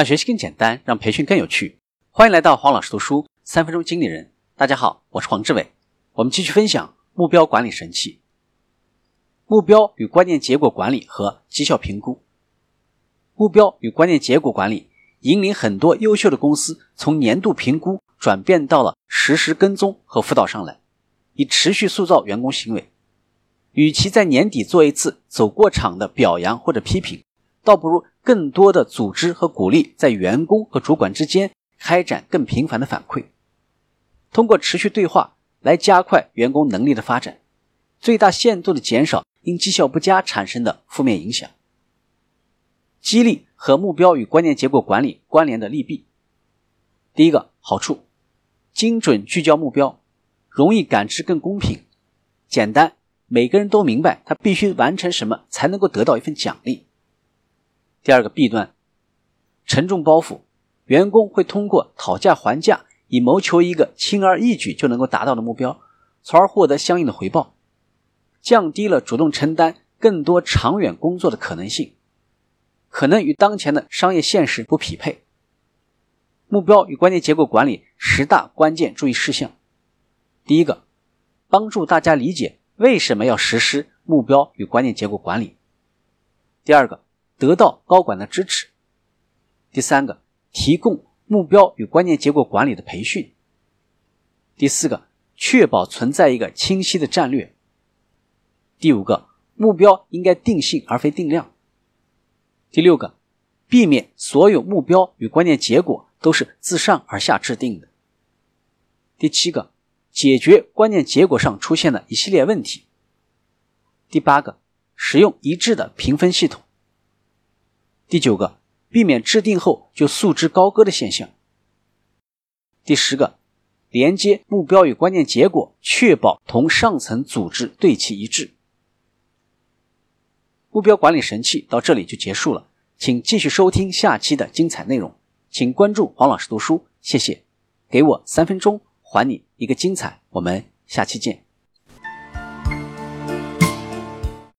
让学习更简单，让培训更有趣。欢迎来到黄老师读书三分钟经理人。大家好，我是黄志伟。我们继续分享目标管理神器：目标与关键结果管理和绩效评估。目标与关键结果管理引领很多优秀的公司从年度评估转变到了实时跟踪和辅导上来，以持续塑造员工行为。与其在年底做一次走过场的表扬或者批评，倒不如更多的组织和鼓励在员工和主管之间开展更频繁的反馈，通过持续对话来加快员工能力的发展，最大限度的减少因绩效不佳产生的负面影响。激励和目标与关键结果管理关联的利弊。第一个好处，精准聚焦目标，容易感知更公平，简单。每个人都明白他必须完成什么才能够得到一份奖励。第二个弊端，沉重包袱，员工会通过讨价还价，以谋求一个轻而易举就能够达到的目标，从而获得相应的回报，降低了主动承担更多长远工作的可能性，可能与当前的商业现实不匹配。目标与关键结果管理十大关键注意事项：第一个，帮助大家理解。为什么要实施目标与关键结果管理？第二个，得到高管的支持；第三个，提供目标与关键结果管理的培训；第四个，确保存在一个清晰的战略；第五个，目标应该定性而非定量；第六个，避免所有目标与关键结果都是自上而下制定的；第七个。解决关键结果上出现的一系列问题。第八个，使用一致的评分系统。第九个，避免制定后就束之高阁的现象。第十个，连接目标与关键结果，确保同上层组织对齐一致。目标管理神器到这里就结束了，请继续收听下期的精彩内容。请关注黄老师读书，谢谢。给我三分钟。还你一个精彩，我们下期见。